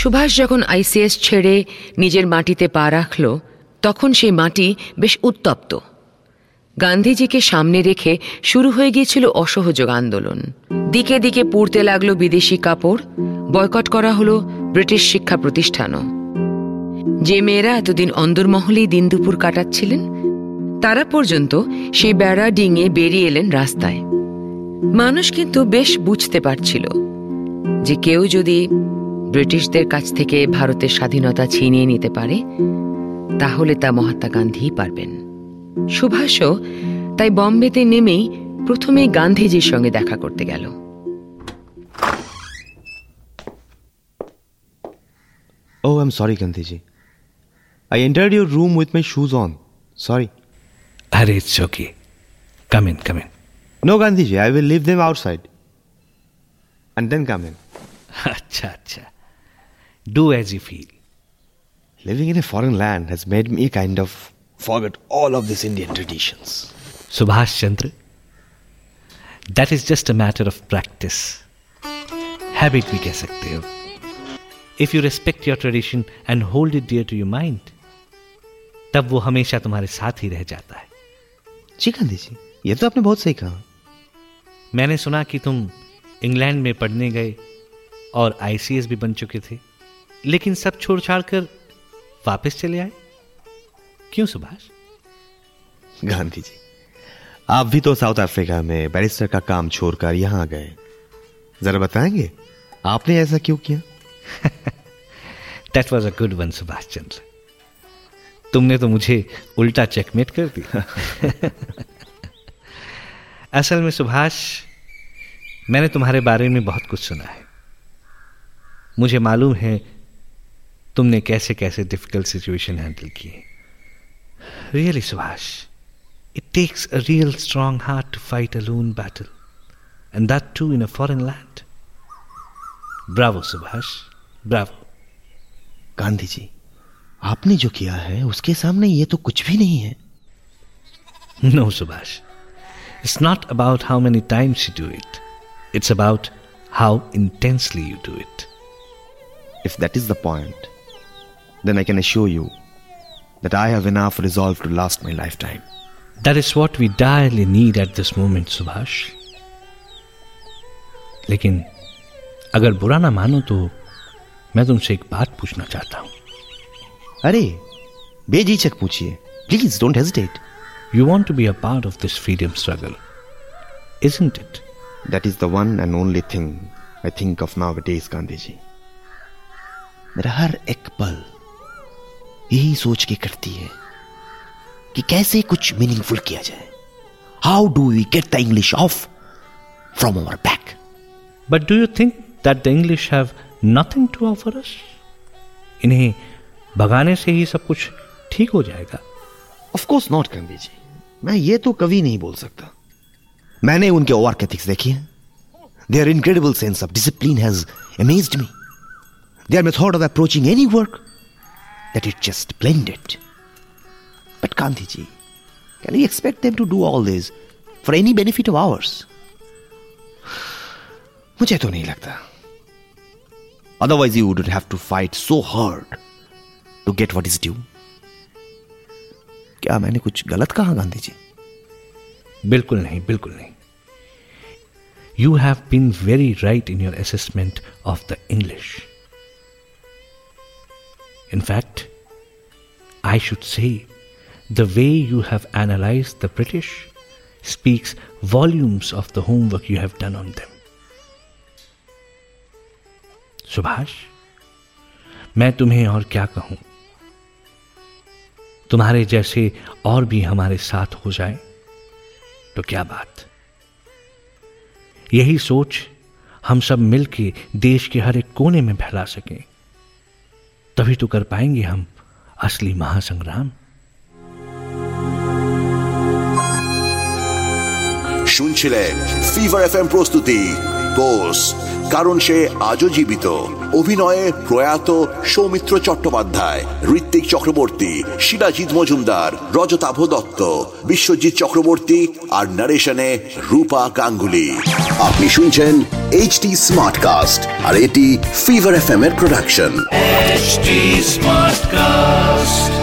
সুভাষ যখন আইসিএস ছেড়ে নিজের মাটিতে পা রাখল, তখন সেই মাটি বেশ উত্তপ্ত। গান্ধীজিকে সামনে রেখে শুরু হয়ে গিয়েছিল অসহযোগ আন্দোলন। দিকে দিকে পুড়তে লাগল বিদেশি কাপড়, বয়কট করা হলো ব্রিটিশ শিক্ষা প্রতিষ্ঠানও। যে মেয়েরা এতদিন অন্দরমহলেই দিন দুপুর কাটাচ্ছিলেন, তারা পর্যন্ত সেই বেড়া ডিঙে বেরিয়ে এলেন রাস্তায়। মানুষ কিন্তু বেশ বুঝতে পারছিল যে কেউ যদি ব্রিটিশদের কাছ থেকে ভারতের স্বাধীনতা ছিনিয়ে নিতে পারে তাহলে তা মহাত্মা গান্ধী পারবেন। সুভাষও তাই বম্বেতে নেমেই প্রথমে গান্ধীজির সঙ্গে দেখা করতে গেল। ও I am sorry Gandhiji. I enter your room with my shoes on sorry আরে it's okay come in come in no Gandhiji I will leave them outside and then come in আচ্ছা আচ্ছা। Do as you feel. Living in a foreign land has made me kind of forget all of these Indian traditions. Subhash Chandra. That is just a matter of practice. Habit भी कह सकते हो. If you respect your tradition and hold it dear to your mind, तब वो हमेशा तुम्हारे साथ ही रह जाता है जी गांधी जी ये तो आपने बहुत सही कहा मैंने सुना कि तुम इंग्लैंड में पढ़ने गए और आईसीएस भी बन चुके थे लेकिन सब छोड़ छाड़ कर वापस चले आए? क्यों सुभाष? गांधी जी आप भी तो साउथ अफ्रीका में बैरिस्टर का काम छोड़कर यहाँ गए। जरा बताएँगे आपने ऐसा क्यों किया? That was a good one Subhash Chandra तुमने तो मुझे उल्टा चेकमेट कर दिया। असल में सुभाष मैंने तुम्हारे बारे में बहुत कुछ सुना है। मुझे मालूम है तुमने कैसे कैसे डिफ़िकल्ट सिचुएशन हैंडल किए? Really Subhash it takes a real strong heart to fight a lone battle and that too in a foreign land bravo Subhash bravo Gandhi ji आपने जो किया है उसके सामने ये तो कुछ भी नहीं है। No Subhash it's not about how many times you do it. It's about how intensely you do it. If that is the point, then I can assure you that I have enough resolve to last my lifetime. That is what we direly need at this moment, Subhash. लेकिन अगर बुरा ना मानो तो मैं तुमसे एक बात पूछना चाहता हूँ अरे बेझिझक पूछिए please don't hesitate You want to be a part of this freedom struggle, isn't it? That is the one and only thing I think of nowadays, Gandhi ji मेरा हर एक पल यही सोच के करती है कि कैसे कुछ मीनिंगफुल किया जाए। How do we get the English off from our back but do you think that the English have nothing to offer us? इन्हें भगाने से ही सब कुछ ठीक हो जाएगा। Of course not Gandhi ji मैं ये तो कभी नहीं बोल सकता। मैंने उनके वर्क कैथिक्स देखी है। Their incredible sense of discipline has amazed me their method of approaching any work it just blended but Gandhi ji can we expect them to do all this for any benefit of ours मुझे तो नहीं लगता। Otherwise you would have to fight so hard to get what is due क्या मैंने कुछ गलत कहा, गांधी जी? बिल्कुल नहीं बिल्कुल नहीं। You have been very right in your assessment of the English In fact, I should say the way you have analyzed the British speaks volumes of the homework you have done on them. Subhash मैं तुम्हें और क्या कहूँ तुम्हारे जैसे और भी हमारे साथ हो जाए तो क्या बात यही सोच हम सब मिलके देश के हर एक कोने में फैला सकें तभी तो कर पाएंगे हम असली महासंग्राम শুনছিলেন ফিভার এফ প্রস্তুতি বোস কারণ সে আজও জীবিত অভিনয়ে প্রয়াত সৌমিত্র চট্টোপাধ্যায় ঋত্বিক চক্রবর্তী শিলাজিৎ মজুমদার রজতাভ দত্ত বিশ্বজিৎ চক্রবর্তী আর নারেশনে রূপা গাঙ্গুলি আপনি শুনছেন এইচ টি স্মার্ট কাস্ট আর এটি ফিভার এফ এম এর প্রোডাকশন HD Smartcast.